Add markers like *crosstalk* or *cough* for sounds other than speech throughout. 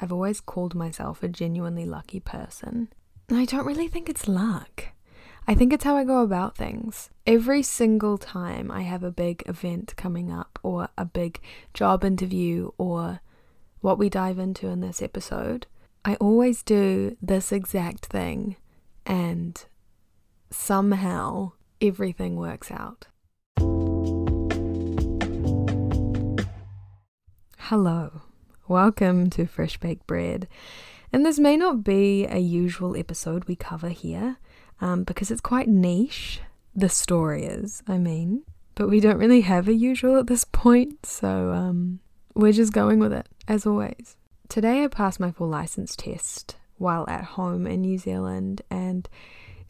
I've always called myself a genuinely lucky person. I don't really think it's luck. I think it's how I go about things. Every single time I have a big event coming up, or a big job interview, or what we dive into in this episode, I always do this exact thing, and somehow everything works out. Hello, welcome to Fresh Baked Bread. And this may not be a usual episode we cover here, um, because it's quite niche. The story is, I mean, but we don't really have a usual at this point, so um, we're just going with it, as always. Today I passed my full license test while at home in New Zealand, and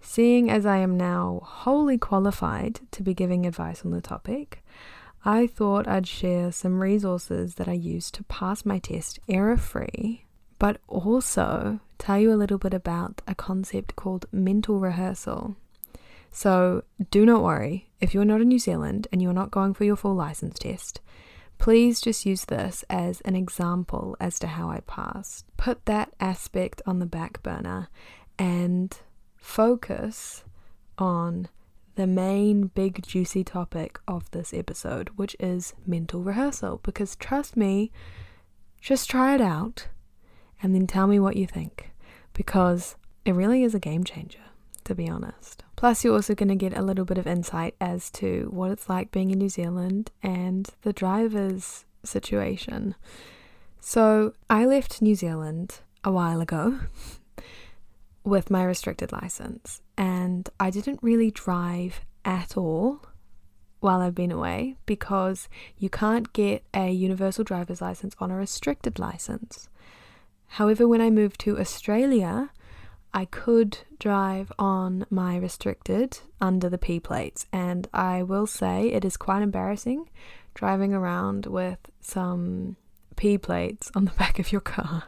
seeing as I am now wholly qualified to be giving advice on the topic, I thought I'd share some resources that I used to pass my test error free but also tell you a little bit about a concept called mental rehearsal. So, do not worry if you're not in New Zealand and you're not going for your full license test. Please just use this as an example as to how I passed. Put that aspect on the back burner and focus on the main big juicy topic of this episode, which is mental rehearsal. Because trust me, just try it out and then tell me what you think because it really is a game changer, to be honest. Plus, you're also going to get a little bit of insight as to what it's like being in New Zealand and the driver's situation. So, I left New Zealand a while ago *laughs* with my restricted license, and I didn't really drive at all while I've been away because you can't get a universal driver's license on a restricted license. However, when I moved to Australia, I could drive on my restricted under the P plates, and I will say it is quite embarrassing driving around with some P plates on the *laughs* back of your car.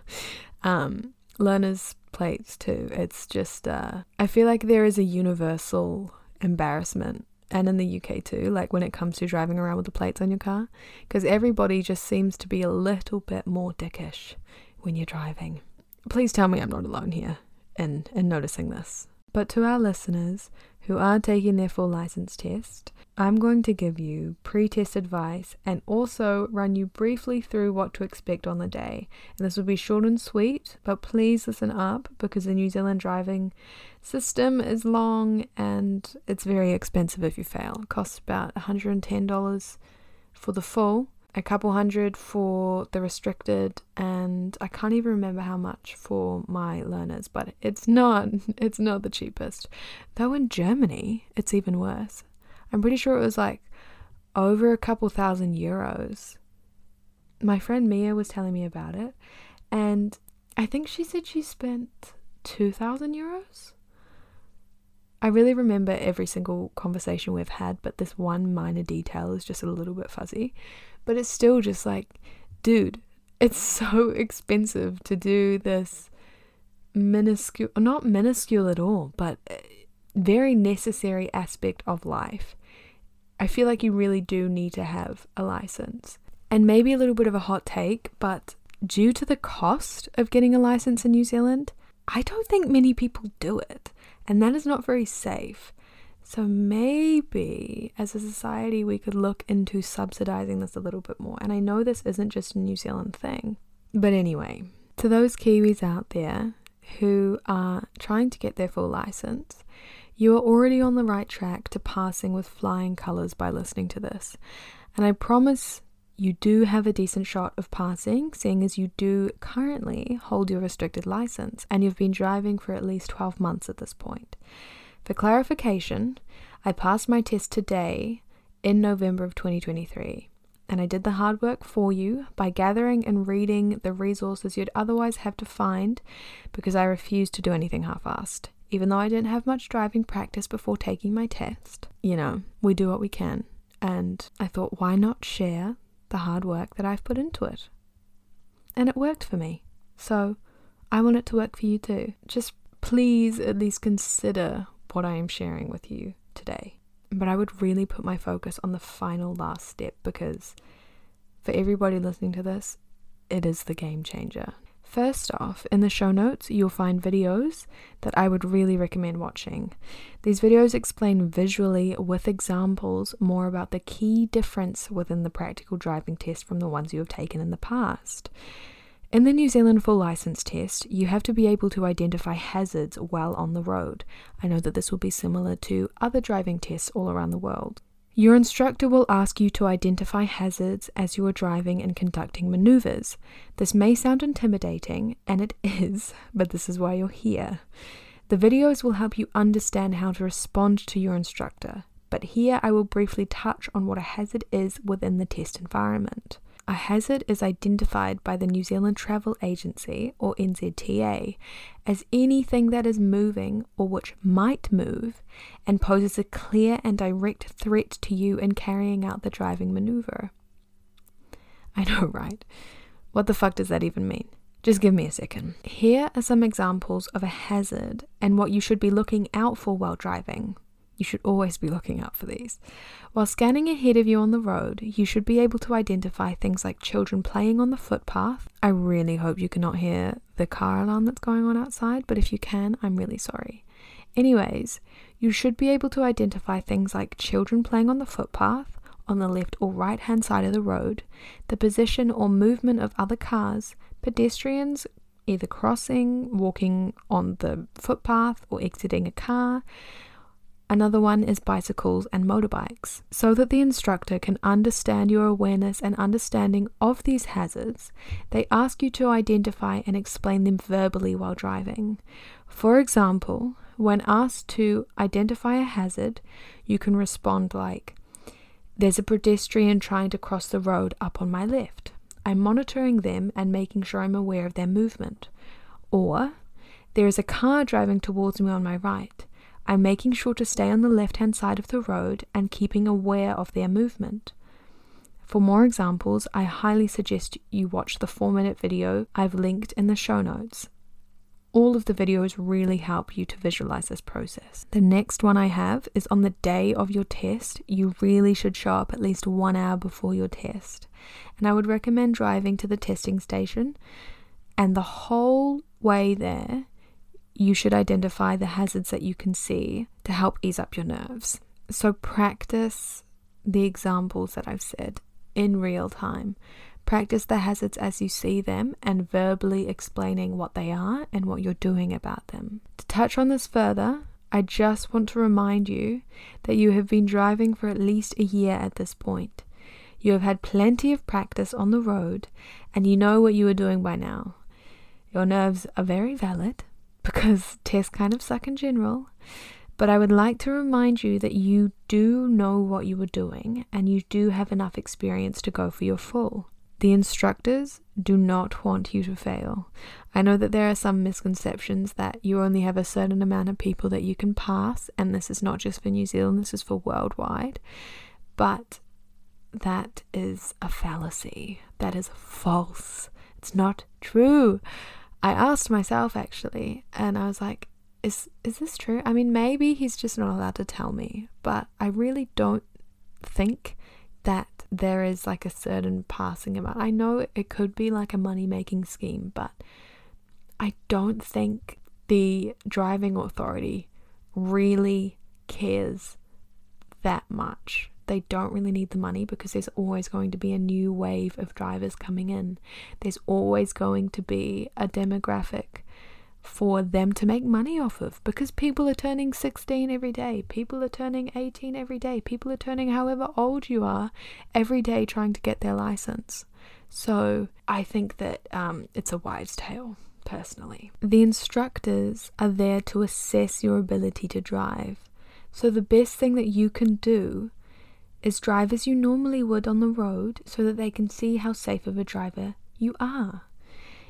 Um, learner's plates too. It's just, uh, I feel like there is a universal embarrassment, and in the UK too, like when it comes to driving around with the plates on your car, because everybody just seems to be a little bit more dickish when you're driving. Please tell me I'm not alone here in, in noticing this. But to our listeners who are taking their full license test, I'm going to give you pre test advice and also run you briefly through what to expect on the day. And this will be short and sweet, but please listen up because the New Zealand driving system is long and it's very expensive if you fail. It costs about $110 for the full a couple hundred for the restricted and I can't even remember how much for my learners but it's not *laughs* it's not the cheapest. Though in Germany it's even worse. I'm pretty sure it was like over a couple thousand euros. My friend Mia was telling me about it and I think she said she spent 2000 euros. I really remember every single conversation we've had, but this one minor detail is just a little bit fuzzy. But it's still just like, dude, it's *laughs* so expensive to do this minuscule, not minuscule at all, but very necessary aspect of life. I feel like you really do need to have a license. And maybe a little bit of a hot take, but due to the cost of getting a license in New Zealand, I don't think many people do it. And that is not very safe. So maybe as a society we could look into subsidizing this a little bit more. And I know this isn't just a New Zealand thing. But anyway, to those Kiwis out there who are trying to get their full license, you are already on the right track to passing with flying colors by listening to this. And I promise you do have a decent shot of passing, seeing as you do currently hold your restricted license and you've been driving for at least 12 months at this point. For clarification, I passed my test today in November of 2023, and I did the hard work for you by gathering and reading the resources you'd otherwise have to find because I refused to do anything half assed. Even though I didn't have much driving practice before taking my test, you know, we do what we can. And I thought, why not share the hard work that I've put into it? And it worked for me. So I want it to work for you too. Just please at least consider what I am sharing with you today. but I would really put my focus on the final last step because for everybody listening to this, it is the game changer. First off, in the show notes, you'll find videos that I would really recommend watching. These videos explain visually with examples more about the key difference within the practical driving test from the ones you have taken in the past. In the New Zealand full license test, you have to be able to identify hazards while on the road. I know that this will be similar to other driving tests all around the world. Your instructor will ask you to identify hazards as you are driving and conducting maneuvers. This may sound intimidating, and it *laughs* is, but this is why you're here. The videos will help you understand how to respond to your instructor, but here I will briefly touch on what a hazard is within the test environment. A hazard is identified by the New Zealand Travel Agency, or NZTA, as anything that is moving or which might move and poses a clear and direct threat to you in carrying out the driving maneuver. I know, *laughs* right? What the fuck does that even mean? Just give me a second. Here are some examples of a hazard and what you should be looking out for while driving. You should always be looking out for these. While scanning ahead of you on the road, you should be able to identify things like children playing on the footpath. I really hope you cannot hear the car alarm that's going on outside, but if you can, I'm really sorry. Anyways, you should be able to identify things like children playing on the footpath, on the left or right hand side of the road, the position or movement of other cars, pedestrians either crossing, walking on the footpath, or exiting a car, Another one is bicycles and motorbikes. So that the instructor can understand your awareness and understanding of these hazards, they ask you to identify and explain them verbally while driving. For example, when asked to identify a hazard, you can respond like, There's a pedestrian trying to cross the road up on my left. I'm monitoring them and making sure I'm aware of their movement. Or, There is a car driving towards me on my right. I'm making sure to stay on the left hand side of the road and keeping aware of their movement. For more examples, I highly suggest you watch the 4 minute video I've linked in the show notes. All of the videos really help you to visualize this process. The next one I have is on the day of your test. You really should show up at least one hour before your test. And I would recommend driving to the testing station. And the whole way there, you should identify the hazards that you can see to help ease up your nerves. So, practice the examples that I've said in real time. Practice the hazards as you see them and verbally explaining what they are and what you're doing about them. To touch on this further, I just want to remind you that you have been driving for at least a year at this point. You have had plenty of practice on the road and you know what you are doing by now. Your nerves are very valid, because tests kind of suck in general. But I would like to remind you that you do know what you are doing and you do have enough experience to go for your full. The instructors do not want you to fail. I know that there are some misconceptions that you only have a certain amount of people that you can pass, and this is not just for New Zealand, this is for worldwide. But that is a fallacy. That is false. It's not true. I asked myself actually, and I was like, is is this true? I mean, maybe he's just not allowed to tell me, but I really don't think that there is like a certain passing amount. I know it could be like a money making scheme, but I don't think the driving authority really cares that much they don't really need the money because there's always going to be a new wave of drivers coming in. There's always going to be a demographic for them to make money off of because people are turning 16 every day, people are turning 18 every day, people are turning however old you are every day trying to get their license. So I think that um, it's a wives' tale personally. The instructors are there to assess your ability to drive. So the best thing that you can do is drive as you normally would on the road so that they can see how safe of a driver you are.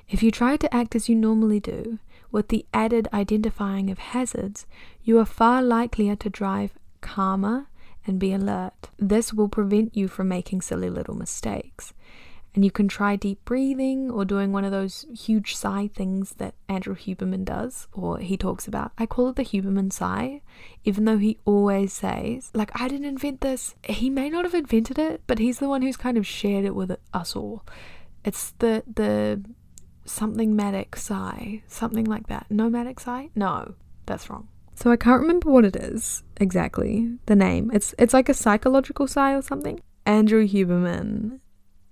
If you try to act as you normally do, with the added identifying of hazards, you are far likelier to drive calmer and be alert. This will prevent you from making silly little mistakes. And you can try deep breathing or doing one of those huge sigh things that Andrew Huberman does, or he talks about. I call it the Huberman sigh, even though he always says, like, I didn't invent this. He may not have invented it, but he's the one who's kind of shared it with us all. It's the, the something matic sigh, something like that. Nomadic sigh? No, that's wrong. So I can't remember what it is exactly, the name. It's it's like a psychological sigh or something. Andrew Huberman,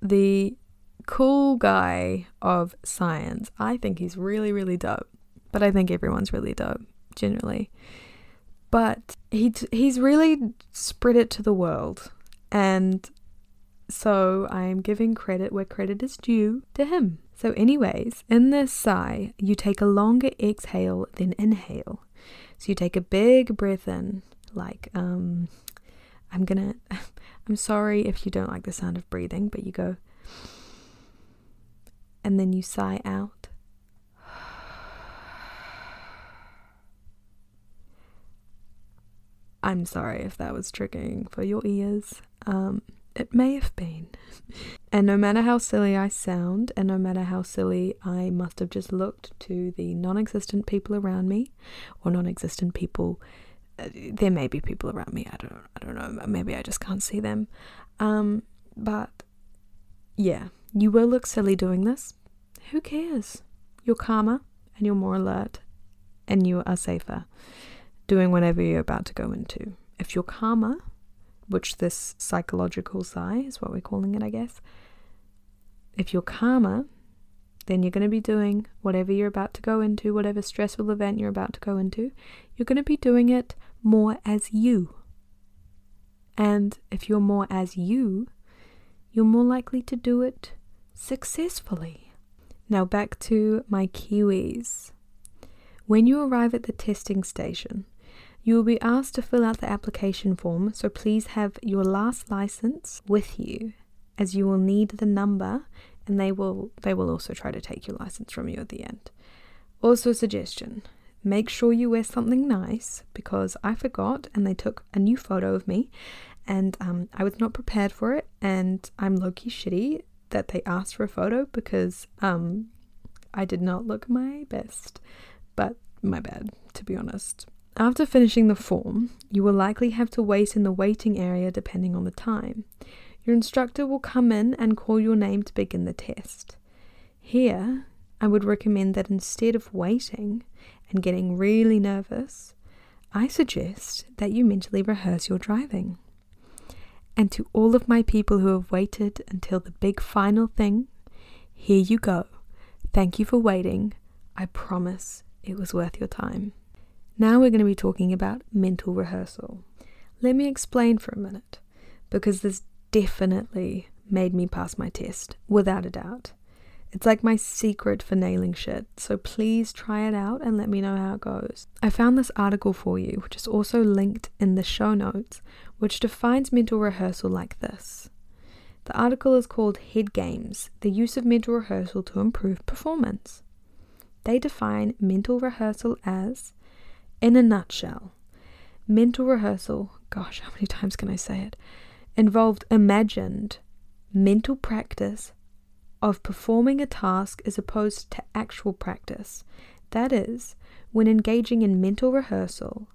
the cool guy of science. I think he's really really dope. But I think everyone's really dope generally. But he he's really spread it to the world and so I am giving credit where credit is due to him. So, anyways, in this sigh, you take a longer exhale than inhale. So you take a big breath in, like, um, I'm gonna, *laughs* I'm sorry if you don't like the sound of breathing, but you go, and then you sigh out. I'm sorry if that was triggering for your ears. Um, it may have been. *laughs* And no matter how silly I sound, and no matter how silly I must have just looked to the non existent people around me, or non existent people, there may be people around me, I don't, I don't know, maybe I just can't see them. Um, but yeah, you will look silly doing this. Who cares? You're calmer and you're more alert and you are safer doing whatever you're about to go into. If you're calmer, which this psychological sigh is what we're calling it, I guess. If you're calmer, then you're going to be doing whatever you're about to go into, whatever stressful event you're about to go into, you're going to be doing it more as you. And if you're more as you, you're more likely to do it successfully. Now, back to my Kiwis. When you arrive at the testing station, you will be asked to fill out the application form, so please have your last license with you as you will need the number and they will they will also try to take your license from you at the end. Also a suggestion, make sure you wear something nice because I forgot and they took a new photo of me and um, I was not prepared for it and I'm low-key shitty that they asked for a photo because um, I did not look my best. But my bad, to be honest. After finishing the form, you will likely have to wait in the waiting area depending on the time. Your instructor will come in and call your name to begin the test. Here, I would recommend that instead of waiting and getting really nervous, I suggest that you mentally rehearse your driving. And to all of my people who have waited until the big final thing, here you go. Thank you for waiting. I promise it was worth your time. Now we're going to be talking about mental rehearsal. Let me explain for a minute, because this definitely made me pass my test, without a doubt. It's like my secret for nailing shit, so please try it out and let me know how it goes. I found this article for you, which is also linked in the show notes, which defines mental rehearsal like this. The article is called Head Games The Use of Mental Rehearsal to Improve Performance. They define mental rehearsal as in a nutshell, mental rehearsal, gosh, how many times can I say it, involved imagined mental practice of performing a task as opposed to actual practice. That is, when engaging in mental rehearsal,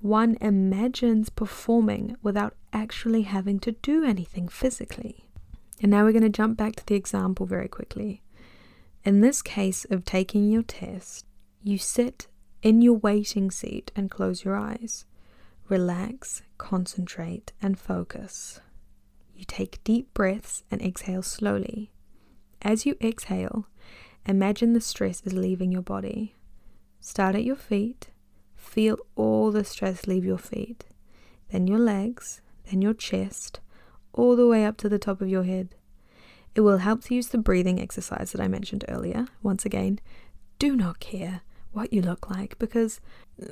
one imagines performing without actually having to do anything physically. And now we're going to jump back to the example very quickly. In this case of taking your test, you sit in your waiting seat and close your eyes. Relax, concentrate, and focus. You take deep breaths and exhale slowly. As you exhale, imagine the stress is leaving your body. Start at your feet, feel all the stress leave your feet, then your legs, then your chest, all the way up to the top of your head. It will help to use the breathing exercise that I mentioned earlier. Once again, do not care what you look like because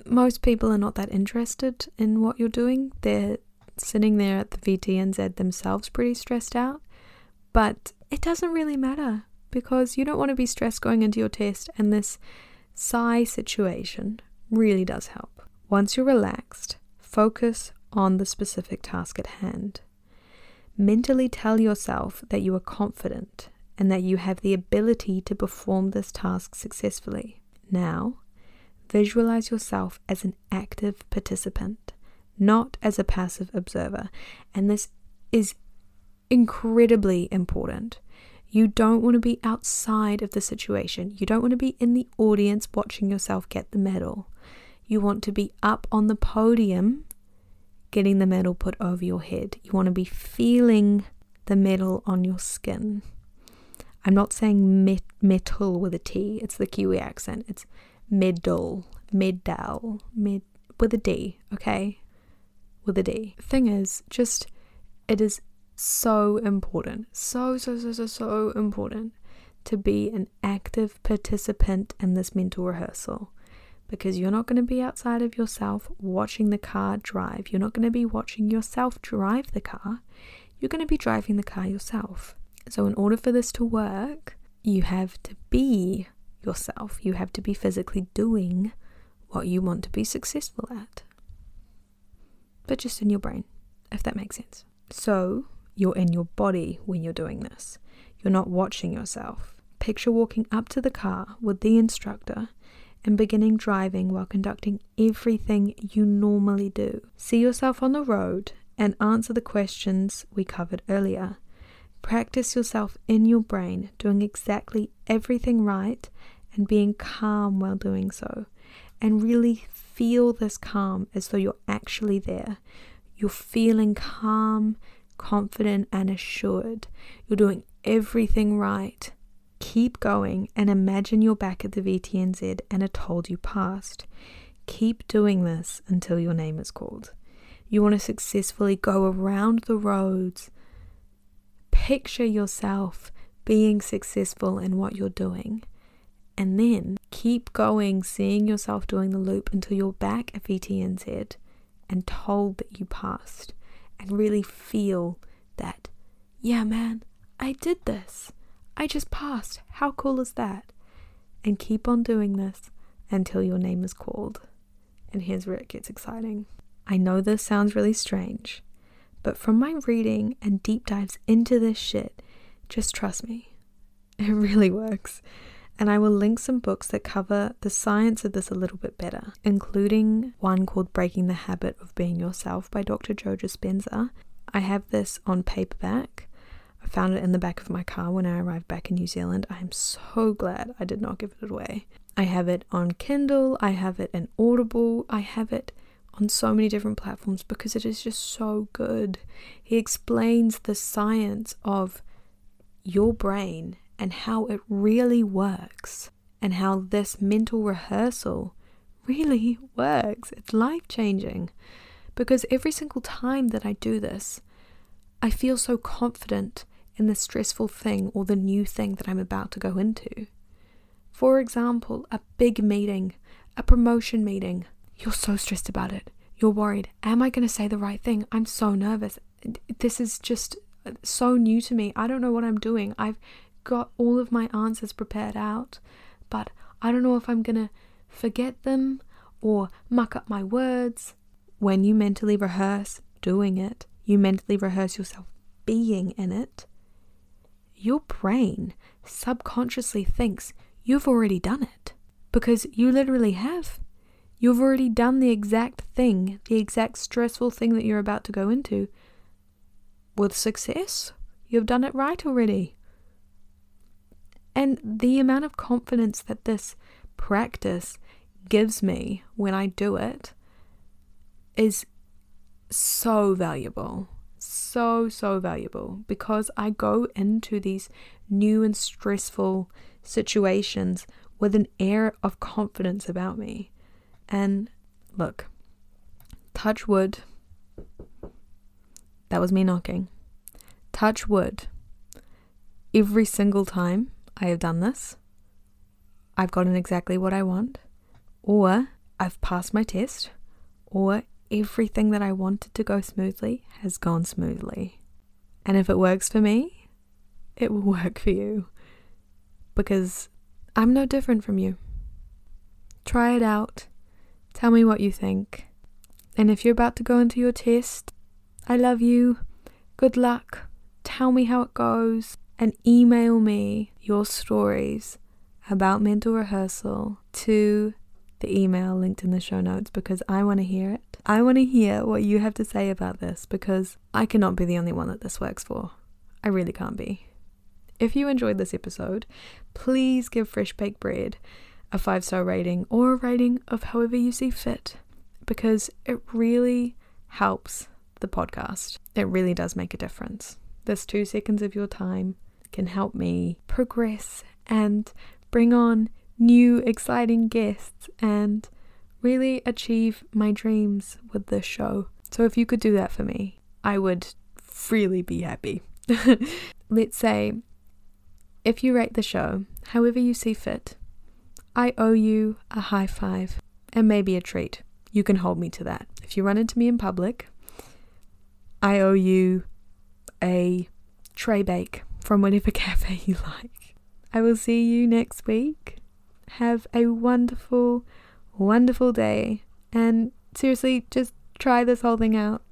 most people are not that interested in what you're doing. They're sitting there at the VTNZ themselves pretty stressed out. But it doesn't really matter because you don't want to be stressed going into your test, and this sigh situation really does help. Once you're relaxed, focus on the specific task at hand. Mentally tell yourself that you are confident and that you have the ability to perform this task successfully. Now, visualize yourself as an active participant, not as a passive observer. And this is incredibly important. You don't want to be outside of the situation. You don't want to be in the audience watching yourself get the medal. You want to be up on the podium getting the medal put over your head. You want to be feeling the medal on your skin. I'm not saying met- metal with a T, it's the Kiwi accent. It's medal, medal, med with a D, okay? With a D. Thing is, just it is so important, so, so, so, so, so important to be an active participant in this mental rehearsal because you're not going to be outside of yourself watching the car drive. You're not going to be watching yourself drive the car. You're going to be driving the car yourself. So, in order for this to work, you have to be yourself. You have to be physically doing what you want to be successful at. But just in your brain, if that makes sense. So, you're in your body when you're doing this. You're not watching yourself. Picture walking up to the car with the instructor and beginning driving while conducting everything you normally do. See yourself on the road and answer the questions we covered earlier. Practice yourself in your brain doing exactly everything right and being calm while doing so. And really feel this calm as though you're actually there. You're feeling calm, confident, and assured. You're doing everything right Keep going and imagine you're back at the VTNZ and are told you passed. Keep doing this until your name is called. You want to successfully go around the roads. Picture yourself being successful in what you're doing. And then keep going, seeing yourself doing the loop until you're back at VTNZ and told that you passed. And really feel that, yeah, man, I did this. I just passed. How cool is that? And keep on doing this until your name is called. And here's where it gets exciting. I know this sounds really strange, but from my reading and deep dives into this shit, just trust me, *laughs* it really works. And I will link some books that cover the science of this a little bit better, including one called Breaking the Habit of Being Yourself by Dr. Joe Dispenza. I have this on paperback I found it in the back of my car when I arrived back in New Zealand. I am so glad I did not give it away. I have it on Kindle, I have it in Audible, I have it on so many different platforms because it is just so good. He explains the science of your brain and how it really works, and how this mental rehearsal really *laughs* works. It's life changing because every single time that I do this, I feel so confident in the stressful thing or the new thing that I'm about to go into. For example, a big meeting, a promotion meeting. You're so stressed about it. You're worried. Am I going to say the right thing? I'm so nervous. This is just so new to me. I don't know what I'm doing. I've got all of my answers prepared out, but I don't know if I'm to forget them or muck up my words. When you mentally rehearse doing it, you mentally rehearse yourself being in it, your brain subconsciously thinks you've already done it because you literally have. You've already done the exact thing, the exact stressful thing that you're about to go into with success. You've done it right already. And the amount of confidence that this practice gives me when I do it is so valuable so, so valuable because I go into these new and stressful situations with an air of confidence about me. And look, touch wood. That was me knocking. Touch wood. Every single time I have done this, I've gotten exactly what I want, or I've passed my test, or everything that I wanted to go smoothly has gone smoothly. And if it works for me, it will *laughs* work for you. Because I'm no different from you. Try it out. Tell me what you think. And if you're about to go into your test, I love you. Good luck. Tell me how it goes. And email me your stories about mental rehearsal to the email linked in the show notes because I want to hear it. I want to hear what you have to say about this because I cannot be the only one that this works for. I really can't be. If you enjoyed this episode, please give Fresh Baked Bread a five star rating or a rating of however you see fit because it really helps the podcast. It really does make a difference. This two seconds of your time can help me progress and bring on new exciting guests and really achieve my dreams with this show. So if you could do that for me, I would freely be happy. *laughs* Let's say if you rate the show, however you see fit, I owe you a high five and maybe a treat. You can hold me to that. If you run into me in public, I owe you a tray bake from whatever *laughs* cafe you like. I will see you next week. Have a wonderful, wonderful day. And seriously, just try this whole thing out.